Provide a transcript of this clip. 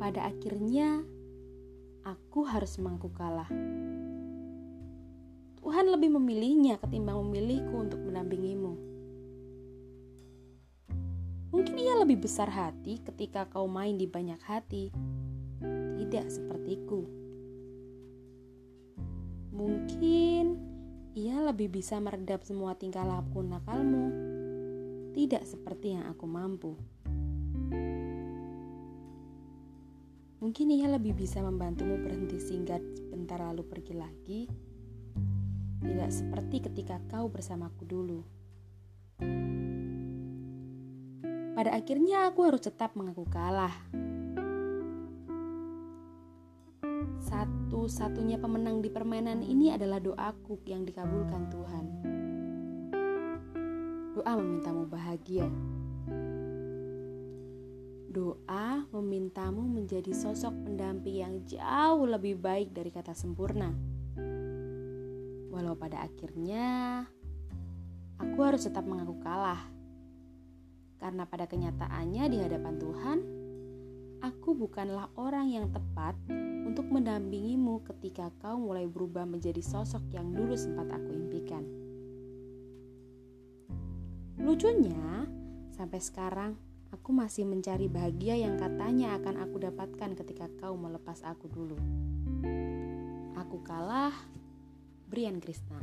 Pada akhirnya, aku harus mengaku kalah. Tuhan lebih memilihnya ketimbang memilihku untuk mendampingimu. Mungkin ia lebih besar hati ketika kau main di banyak hati, tidak sepertiku. Mungkin ia lebih bisa meredap semua tingkah laku nakalmu, tidak seperti yang aku mampu. Mungkin ia lebih bisa membantumu berhenti singkat sebentar lalu pergi lagi, tidak seperti ketika kau bersamaku dulu. Pada akhirnya aku harus tetap mengaku kalah. Satu-satunya pemenang di permainan ini adalah doaku yang dikabulkan Tuhan. Doa memintamu bahagia. Doa memintamu menjadi sosok pendamping yang jauh lebih baik dari kata sempurna. Walau pada akhirnya aku harus tetap mengaku kalah. Karena pada kenyataannya di hadapan Tuhan, aku bukanlah orang yang tepat untuk mendampingimu ketika kau mulai berubah menjadi sosok yang dulu sempat aku impikan. Lucunya, sampai sekarang aku masih mencari bahagia yang katanya akan aku dapatkan ketika kau melepas aku dulu. Aku kalah, Brian Krishna.